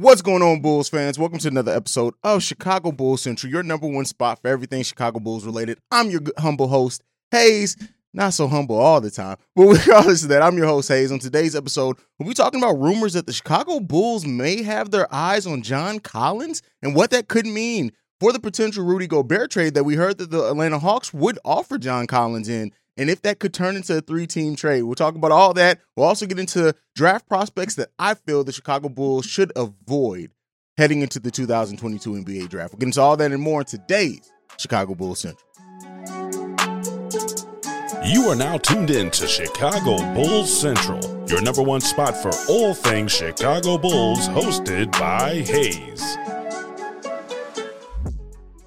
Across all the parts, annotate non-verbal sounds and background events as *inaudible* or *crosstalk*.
What's going on, Bulls fans? Welcome to another episode of Chicago Bulls Central, your number one spot for everything Chicago Bulls related. I'm your humble host, Hayes. Not so humble all the time, but *laughs* regardless of that, I'm your host, Hayes. On today's episode, we'll be talking about rumors that the Chicago Bulls may have their eyes on John Collins and what that could mean for the potential Rudy Gobert trade that we heard that the Atlanta Hawks would offer John Collins in and if that could turn into a three team trade. We'll talk about all that. We'll also get into draft prospects that I feel the Chicago Bulls should avoid heading into the 2022 NBA draft. We'll get into all that and more in today's Chicago Bulls Central. You are now tuned in to Chicago Bulls Central, your number one spot for all things Chicago Bulls, hosted by Hayes.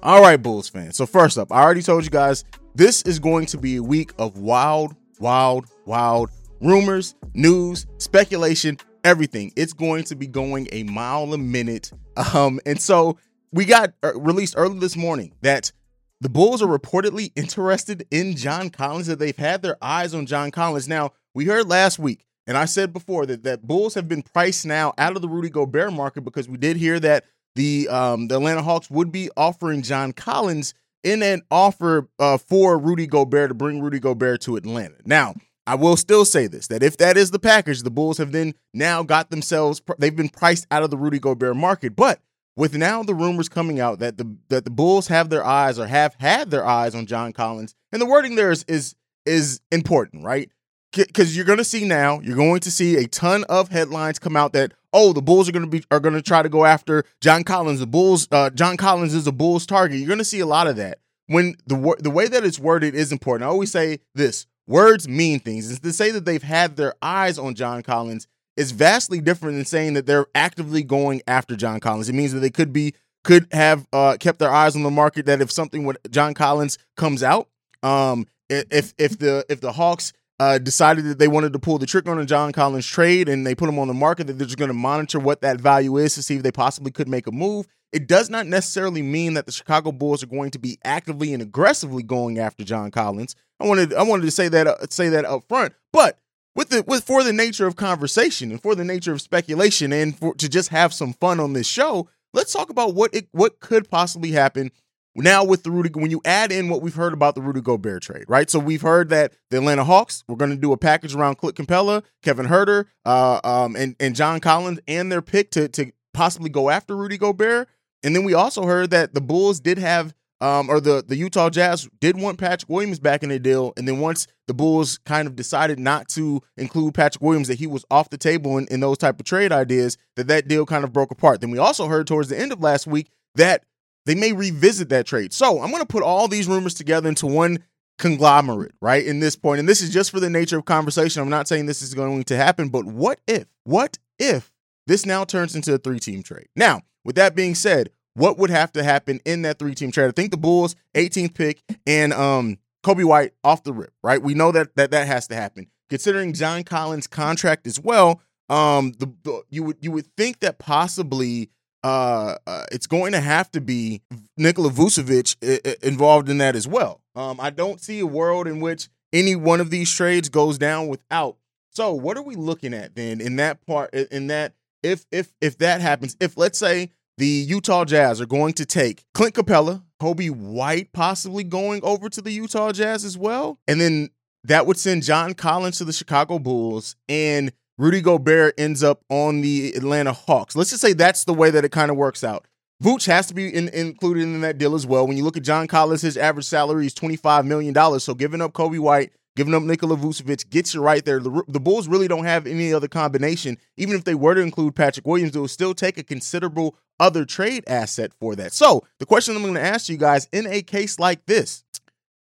All right, Bulls fans. So, first up, I already told you guys this is going to be a week of wild, wild, wild rumors, news, speculation, everything. It's going to be going a mile a minute. Um, and so we got uh, released early this morning that the Bulls are reportedly interested in John Collins, that they've had their eyes on John Collins. Now, we heard last week, and I said before that, that Bulls have been priced now out of the Rudy Gobert market because we did hear that the um, the Atlanta Hawks would be offering John Collins in an offer uh, for Rudy Gobert to bring Rudy Gobert to Atlanta. Now, I will still say this that if that is the package, the Bulls have then now got themselves they've been priced out of the Rudy Gobert market. But with now the rumors coming out that the that the Bulls have their eyes or have had their eyes on John Collins, and the wording there is is is important, right? Because you're going to see now, you're going to see a ton of headlines come out that oh, the Bulls are going to be are going to try to go after John Collins. The Bulls, uh, John Collins is a Bulls target. You're going to see a lot of that when the the way that it's worded is important. I always say this: words mean things. And to say that they've had their eyes on John Collins is vastly different than saying that they're actively going after John Collins. It means that they could be could have uh, kept their eyes on the market. That if something with John Collins comes out, um, if if the if the Hawks uh, decided that they wanted to pull the trick on a John Collins trade and they put him on the market, that they're just going to monitor what that value is to see if they possibly could make a move. It does not necessarily mean that the Chicago Bulls are going to be actively and aggressively going after John Collins. I wanted I wanted to say that uh, say that up front, but with the with for the nature of conversation and for the nature of speculation and for to just have some fun on this show, let's talk about what it what could possibly happen now with the Rudy, when you add in what we've heard about the Rudy Gobert trade, right? So we've heard that the Atlanta Hawks were going to do a package around Clint Capela, Kevin Huerter, uh, um, and and John Collins, and their pick to to possibly go after Rudy Gobert. And then we also heard that the Bulls did have, um, or the the Utah Jazz did want Patrick Williams back in the deal. And then once the Bulls kind of decided not to include Patrick Williams, that he was off the table in, in those type of trade ideas, that that deal kind of broke apart. Then we also heard towards the end of last week that they may revisit that trade. So I'm going to put all these rumors together into one conglomerate, right? In this point, and this is just for the nature of conversation. I'm not saying this is going to happen, but what if, what if this now turns into a three team trade? Now, with that being said, what would have to happen in that three team trade? I think the Bulls 18th pick and um Coby White off the rip, right? We know that that that has to happen. Considering John Collins' contract as well, um, the, the you would you would think that possibly uh, uh, it's going to have to be Nikola Vucevic I- I involved in that as well. Um, I don't see a world in which any one of these trades goes down without. So, what are we looking at then in that part? In that, if if if that happens, if let's say the Utah Jazz are going to take Clint Capela, Coby White, possibly going over to the Utah Jazz as well, and then that would send John Collins to the Chicago Bulls and Rudy Gobert ends up on the Atlanta Hawks. Let's just say that's the way that it kind of works out. Vooch has to be in, included in that deal as well. When you look at John Collins, his average salary is $25 million. So giving up Coby White, giving up Nikola Vucevic gets you right there. The, the, Bulls really don't have any other combination. Even if they were to include Patrick Williams, it would still take a considerable other trade asset for that. So the question I'm going to ask you guys in a case like this,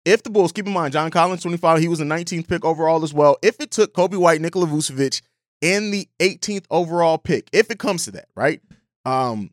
if the Bulls, keep in mind, John Collins, 25, he was a 19th pick overall as well. If it took Coby White, Nikola Vucevic, in the 18th overall pick, if it comes to that, right? Um,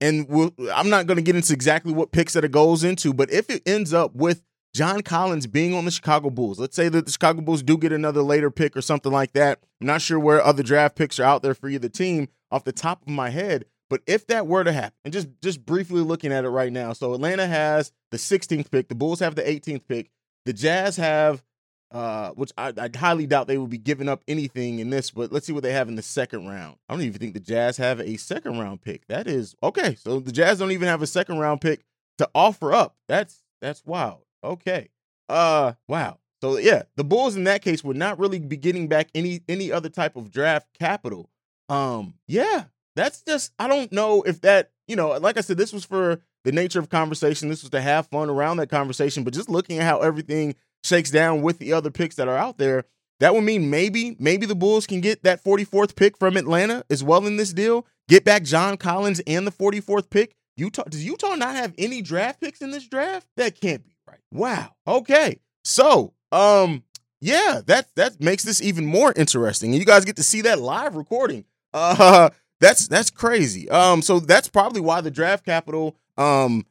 and we'll, I'm not going to get into exactly what picks that it goes into, but if it ends up with John Collins being on the Chicago Bulls, let's say that the Chicago Bulls do get another later pick or something like that. I'm not sure where other draft picks are out there for either team off the top of my head, but if that were to happen, and just just briefly looking at it right now, so Atlanta has the 16th pick, the Bulls have the 18th pick, the Jazz have uh, which I, I highly doubt they will be giving up anything in this. But let's see what they have in the second round. I don't even think the Jazz have a second round pick. That is okay. So the Jazz don't even have a second round pick to offer up. That's that's wild. Okay. Uh, wow. So yeah, the Bulls in that case would not really be getting back any any other type of draft capital. Um, yeah, that's just I don't know if that you know, like I said, this was for the nature of conversation. This was to have fun around that conversation. But just looking at how everything shakes down with the other picks that are out there, that would mean maybe maybe the Bulls can get that 44th pick from Atlanta as well in this deal. Get back John Collins and the 44th pick. Utah does Utah not have any draft picks in this draft? That can't be right. Wow. Okay. So, um, yeah, that that makes this even more interesting. And you guys get to see that live recording. Uh *laughs* that's that's crazy. Um, so that's probably why the draft capital um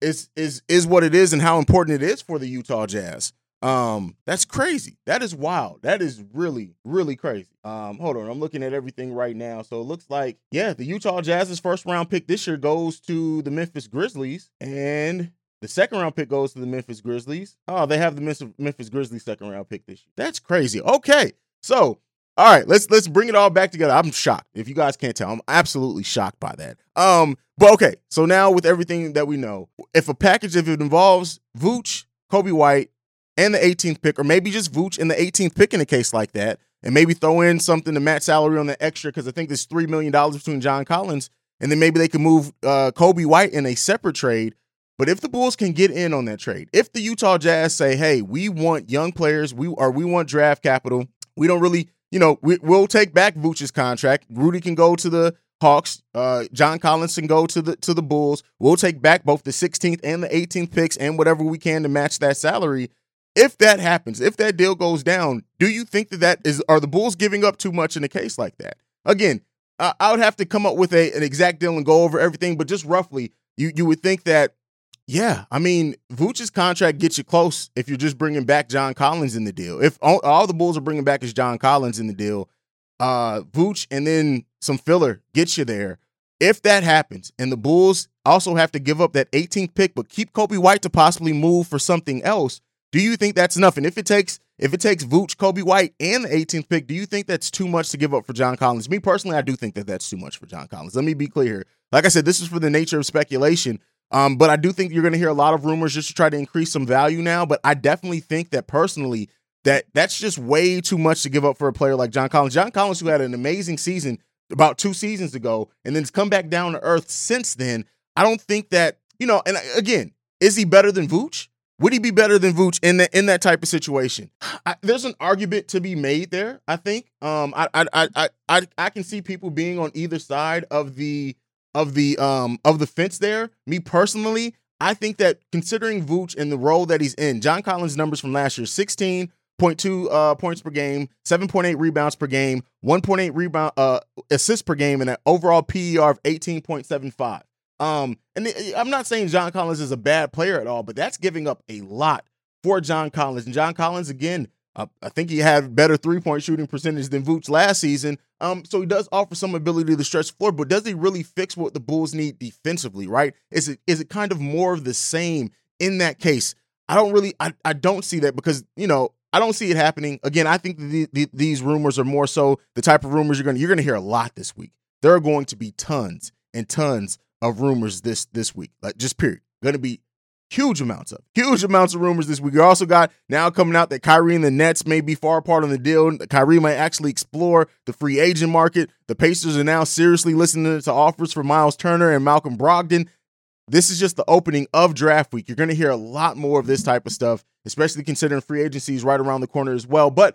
is is is what it is and how important it is for the Utah Jazz. Um, that's crazy. That is wild. That is really, really crazy. Um, hold on, I'm looking at everything right now. So it looks like, yeah, the Utah Jazz's first round pick this year goes to the Memphis Grizzlies, and the second round pick goes to the Memphis Grizzlies. Oh, they have the Memphis Grizzlies second round pick this year. That's crazy. Okay, so all right, let's let's bring it all back together. I'm shocked. If you guys can't tell, I'm absolutely shocked by that. Um, but okay, so now with everything that we know, if a package if it involves Vooch, Coby White, and the 18th pick, or maybe just Vooch and the 18th pick in a case like that, and maybe throw in something to match salary on the extra because I think there's three million dollars between John Collins, and then maybe they can move uh, Coby White in a separate trade. But if the Bulls can get in on that trade, if the Utah Jazz say, "Hey, we want young players, we or we want draft capital, we don't really you know, we, will take back Vooch's contract. Rudy can go to the Hawks. Uh, John Collins can go to the to the Bulls. We'll take back both the 16th and the 18th picks and whatever we can to match that salary. If that happens, if that deal goes down, do you think that that is are the Bulls giving up too much in a case like that? Again, I, I would have to come up with a an exact deal and go over everything, but just roughly, you you would think that yeah, I mean, Vooch's contract gets you close if you're just bringing back John Collins in the deal. If all, all the Bulls are bringing back is John Collins in the deal, uh, Vooch and then some filler gets you there. If that happens, and the Bulls also have to give up that 18th pick, but keep Coby White to possibly move for something else, do you think that's enough? And if it takes if it takes Vooch, Coby White, and the 18th pick, do you think that's too much to give up for John Collins? Me personally, I do think that that's too much for John Collins. Let me be clear here. Like I said, this is for the nature of speculation. Um, but I do think you're going to hear a lot of rumors just to try to increase some value now. But I definitely think that personally, that that's just way too much to give up for a player like John Collins. John Collins, who had an amazing season about two seasons ago, and then has come back down to earth since then. I don't think that you know. And again, is he better than Vooch? Would he be better than Vooch in that in that type of situation? I, there's an argument to be made there. I think. Um, I I I I I can see people being on either side of the of the um of the fence there. Me personally, I think that considering Vooch and the role that he's in, John Collins' numbers from last year 16.2 uh, points per game, 7.8 rebounds per game, 1.8 rebound uh, assists per game, and an overall PER of 18.75. Um, and I'm not saying John Collins is a bad player at all, but that's giving up a lot for John Collins. And John Collins, again, uh, I think he had better three point shooting percentage than Vooch last season. Um, so he does offer some ability to stretch the floor, but does he really fix what the Bulls need defensively? Right? Is it is it kind of more of the same in that case? I don't really, I, I don't see that because you know I don't see it happening. Again, I think the, the, these rumors are more so the type of rumors you're gonna you're gonna hear a lot this week. There are going to be tons and tons of rumors this this week, like just period. Going to be Huge amounts of huge amounts of rumors this week. You also got now coming out that Kyrie and the Nets may be far apart on the deal. Kyrie might actually explore the free agent market. The Pacers are now seriously listening to offers for Myles Turner and Malcolm Brogdon. This is just the opening of draft week. You're going to hear a lot more of this type of stuff, especially considering free agency is right around the corner as well. But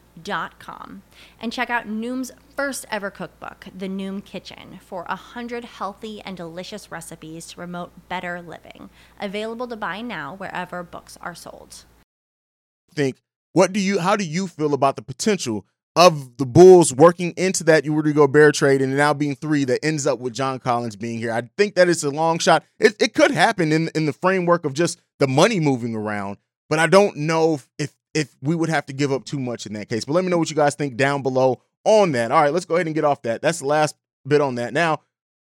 Dot com and check out Noom's first ever cookbook, The Noom Kitchen, for a hundred healthy and delicious recipes to promote better living. Available to buy now wherever books are sold. Think what do you how do you feel about the potential of the Bulls working into that Rudy Gobert trade and now being three that ends up with John Collins being here. I think that it's a long shot. It, it could happen in in the framework of just the money moving around, but I don't know if we would have to give up too much in that case. But let me know what you guys think down below on that. All right, let's go ahead and get off that. That's the last bit on that. Now,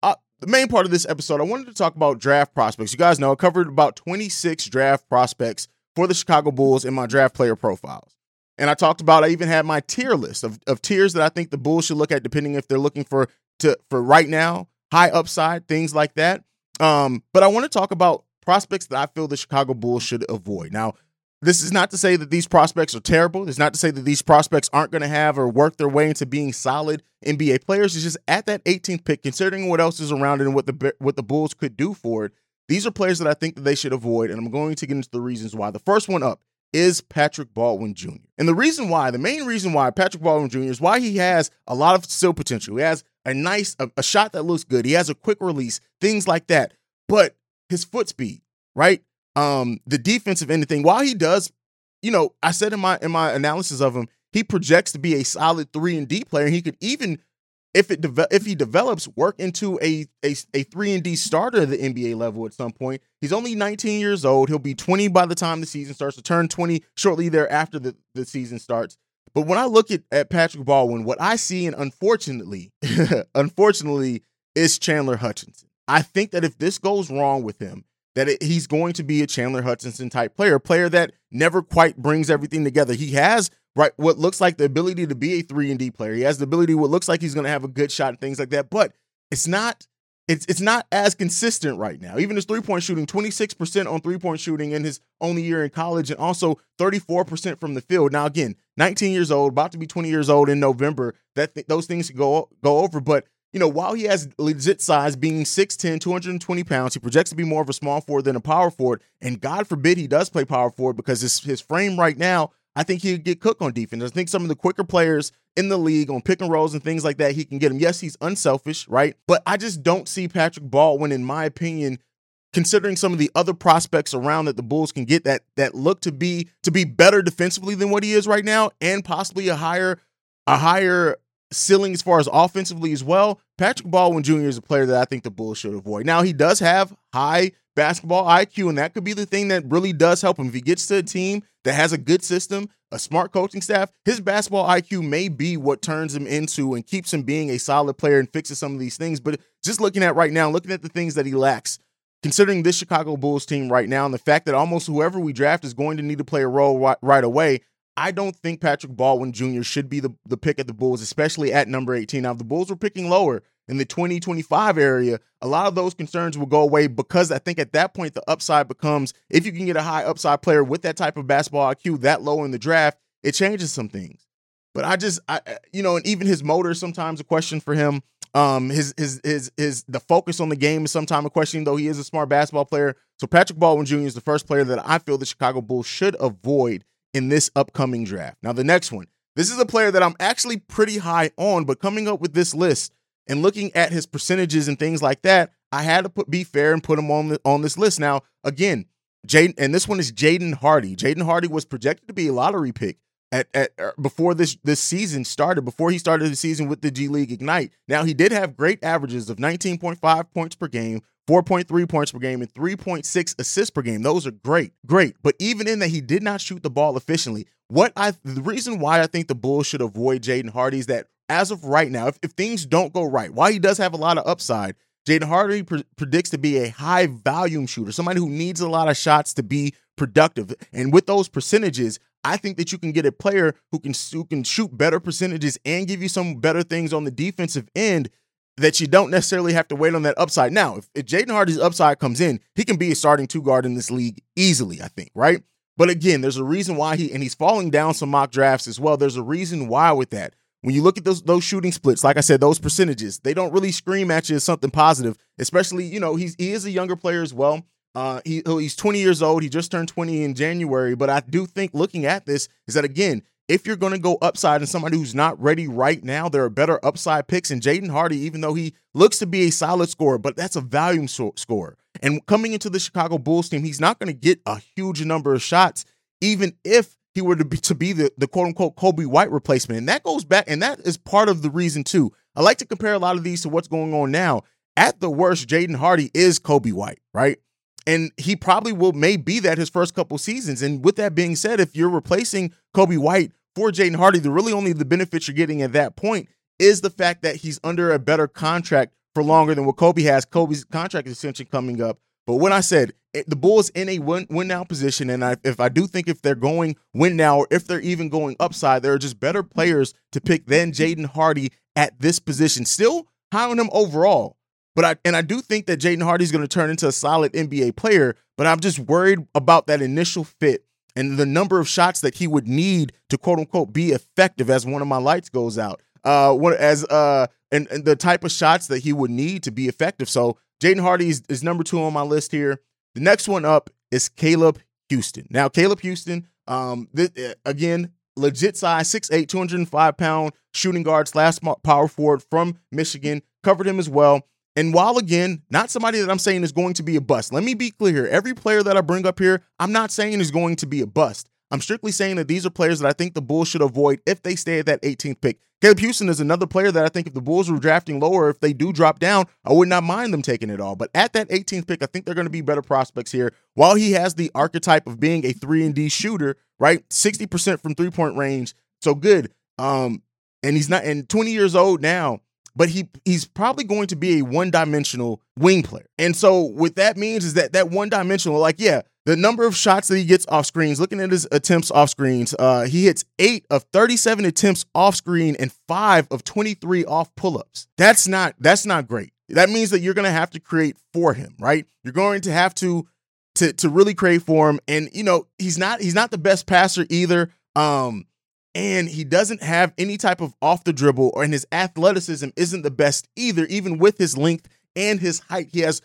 uh, the main part of this episode, I wanted to talk about draft prospects. You guys know I covered about 26 draft prospects for the Chicago Bulls in my draft player profiles. And I talked about I even had my tier list of, of tiers that I think the Bulls should look at depending if they're looking for to for right now, high upside, things like that. Um, but I want to talk about prospects that I feel the Chicago Bulls should avoid. Now, this is not to say that these prospects are terrible. It's not to say that these prospects aren't going to have or work their way into being solid NBA players. It's just at that 18th pick, considering what else is around it and what the what the Bulls could do for it. These are players that I think that they should avoid, and I'm going to get into the reasons why. The first one up is Patrick Baldwin Jr. And the reason why, the main reason why Patrick Baldwin Jr. is why he has a lot of still potential. He has a nice, a, a shot that looks good. He has a quick release, things like that. But his foot speed, right? Um, the defensive anything, while he does, you know, I said in my in my analysis of him, he projects to be a solid three and D player. He could even if it de- if he develops work into a a a three and D starter at the NBA level at some point. He's only 19 years old. He'll be 20 by the time the season starts. To turn 20 shortly thereafter the, the season starts. But when I look at, at Patrick Baldwin, what I see, and unfortunately, *laughs* unfortunately, is Chandler Hutchison. I think that if this goes wrong with him, that it, he's going to be a Chandler Hutchison type player, a player that never quite brings everything together. He has right what looks like the ability to be a 3 and D player. He has the ability what looks like he's going to have a good shot and things like that, but it's not it's it's not as consistent right now. Even his three-point shooting, 26% on three-point shooting in his only year in college and also 34% from the field. Now again, 19 years old, about to be 20 years old in November. That th- those things go go over, but you know, while he has legit size, being 6'10, 220 pounds, he projects to be more of a small forward than a power forward. And God forbid he does play power forward because his, his frame right now I think he'd get cooked on defense. I think some of the quicker players in the league on pick and rolls and things like that, he can get him. Yes, he's unselfish, right? But I just don't see Patrick Baldwin, in my opinion, considering some of the other prospects around that the Bulls can get that that look to be to be better defensively than what he is right now, and possibly a higher a higher ceiling as far as offensively as well. Patrick Baldwin Jr. is a player that I think the Bulls should avoid. Now he does have high basketball IQ, and that could be the thing that really does help him. If he gets to a team that has a good system, a smart coaching staff, his basketball IQ may be what turns him into and keeps him being a solid player and fixes some of these things. But just looking at right now, looking at the things that he lacks, considering this Chicago Bulls team right now, and the fact that almost whoever we draft is going to need to play a role right, right away, I don't think Patrick Baldwin Jr. should be the, the pick at the Bulls, especially at number 18. Now, if the Bulls were picking lower, in the 2025 area, a lot of those concerns will go away because I think at that point the upside becomes if you can get a high upside player with that type of basketball IQ that low in the draft, it changes some things. But I just I you know, and even his motor sometimes a question for him. Um his his his his the focus on the game is sometimes a question, though he is a smart basketball player. So Patrick Baldwin Jr. is the first player that I feel the Chicago Bulls should avoid in this upcoming draft. Now the next one. This is a player that I'm actually pretty high on, but coming up with this list, and looking at his percentages and things like that, I had to put be fair and put him on the, on this list. Now, again, Jaden, and this one is Jaden Hardy. Jaden Hardy was projected to be a lottery pick at, at er, before this this season started, before he started the season with the G League Ignite. Now he did have great averages of 19.5 points per game, 4.3 points per game, and 3.6 assists per game. Those are great, great. But even in that, he did not shoot the ball efficiently. What I the reason why I think the Bulls should avoid Jaden Hardy is that as of right now, if, if things don't go right, while he does have a lot of upside, Jaden Hardy pre- predicts to be a high volume shooter, somebody who needs a lot of shots to be productive. And with those percentages, I think that you can get a player who can who can shoot better percentages and give you some better things on the defensive end that you don't necessarily have to wait on that upside. Now, if, if Jaden Hardy's upside comes in, he can be a starting two guard in this league easily, I think, right? But again, there's a reason why he and he's falling down some mock drafts as well. There's a reason why with that. When you look at those those shooting splits, like I said, those percentages, they don't really scream at you as something positive. Especially, you know, he's he is a younger player as well. Uh, he he's 20 years old. He just turned 20 in January. But I do think looking at this is that again, if you're going to go upside and somebody who's not ready right now, there are better upside picks. And Jaden Hardy, even though he looks to be a solid scorer, but that's a volume so- scorer. And coming into the Chicago Bulls team, he's not going to get a huge number of shots, even if he were to be to be the, the quote unquote Coby White replacement. And that goes back, and that is part of the reason too. I like to compare a lot of these to what's going on now. At the worst, Jaden Hardy is Coby White, right? And he probably will may be that his first couple seasons. And with that being said, if you're replacing Coby White for Jaden Hardy, the really only the benefit you're getting at that point is the fact that he's under a better contract for longer than what Coby has. Coby's contract extension coming up. But when I said it, the Bulls in a win, win now position, and I, if I do think if they're going win now, or if they're even going upside, there are just better players to pick than Jaden Hardy at this position. Still high on him overall. But I and I do think that Jaden Hardy is going to turn into a solid NBA player, but I'm just worried about that initial fit and the number of shots that he would need to quote unquote be effective as one of my lights goes out. Uh, what as uh, and, and the type of shots that he would need to be effective. So Jaden Hardy is, is number two on my list here. The next one up is Caleb Houstan. Now, Caleb Houstan, um, th- uh, again, legit size, 6'8, 205 pound shooting guard slash power forward from Michigan. Covered him as well. And while again, not somebody that I'm saying is going to be a bust, let me be clear here. Every player that I bring up here, I'm not saying is going to be a bust. I'm strictly saying that these are players that I think the Bulls should avoid if they stay at that 18th pick. Caleb Houstan is another player that I think if the Bulls were drafting lower, if they do drop down, I would not mind them taking it all. But at that 18th pick, I think they're going to be better prospects here. While he has the archetype of being a 3 and D shooter, right? 60% from three-point range. So good. Um and he's not and 20 years old now but he he's probably going to be a one-dimensional wing player. And so what that means is that that one-dimensional like yeah, the number of shots that he gets off screens, looking at his attempts off screens, uh, he hits 8 of 37 attempts off screen and 5 of 23 off pull-ups. That's not that's not great. That means that you're going to have to create for him, right? You're going to have to to to really create for him and you know, he's not he's not the best passer either. Um and he doesn't have any type of off the dribble or and his athleticism isn't the best either even with his length and his height. He has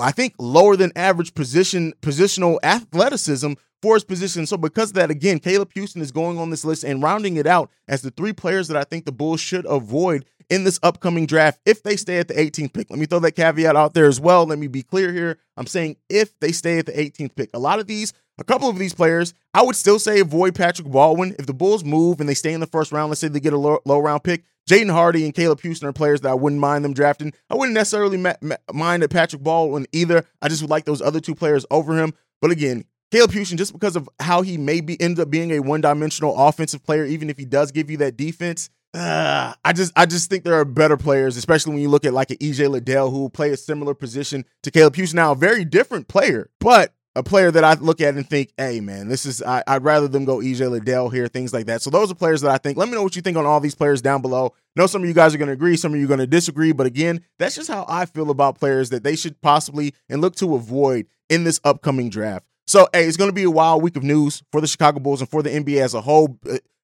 i think lower than average position positional athleticism for his position. So because of that again caleb houstan is going on this list and rounding it out as the three players that i think the bulls should avoid in this upcoming draft if they stay at the 18th pick let me throw that caveat out there as well let me be clear here i'm saying if they stay at the 18th pick a lot of these a couple of these players, I would still say avoid Patrick Baldwin. If the Bulls move and they stay in the first round, let's say they get a low, low round pick, Jaden Hardy and Caleb Houstan are players that I wouldn't mind them drafting. I wouldn't necessarily ma- ma- mind a Patrick Baldwin either. I just would like those other two players over him. But again, Caleb Houstan, just because of how he maybe ends up being a one-dimensional offensive player, even if he does give you that defense, uh, I just I just think there are better players, especially when you look at like an EJ Liddell who will play a similar position to Caleb Houstan. Now, a very different player, but a player that I look at and think, hey man, this is I, would rather them go EJ Liddell here, things like that. So those are players that I think. Let me know what you think on all these players down below. I know some of you guys are going to agree, some of you are going to disagree, but again, that's just how I feel about players that they should possibly and look to avoid in this upcoming draft. So hey, it's going to be a wild week of news for the Chicago Bulls and for the NBA as a whole.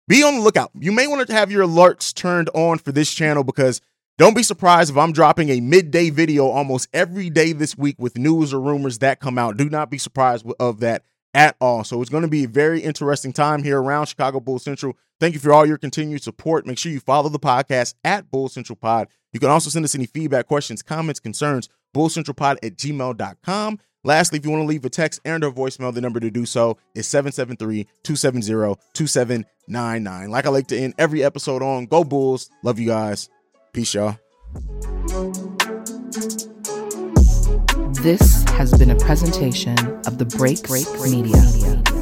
Be on the lookout. You may want to have your alerts turned on for this channel because don't be surprised if I'm dropping a midday video almost every day this week with news or rumors that come out. Do not be surprised of that at all. So it's going to be a very interesting time here around Chicago Bull Central. Thank you for all your continued support. Make sure you follow the podcast at Bull Central Pod. You can also send us any feedback, questions, comments, concerns, bullcentralpod at gmail.com. Lastly, if you want to leave a text and or voicemail, the number to do so is 773-270-2799. Like I like to end every episode on Go Bulls. Love you guys. Peace, y'all. This has been a presentation of the Break Break Media. Media.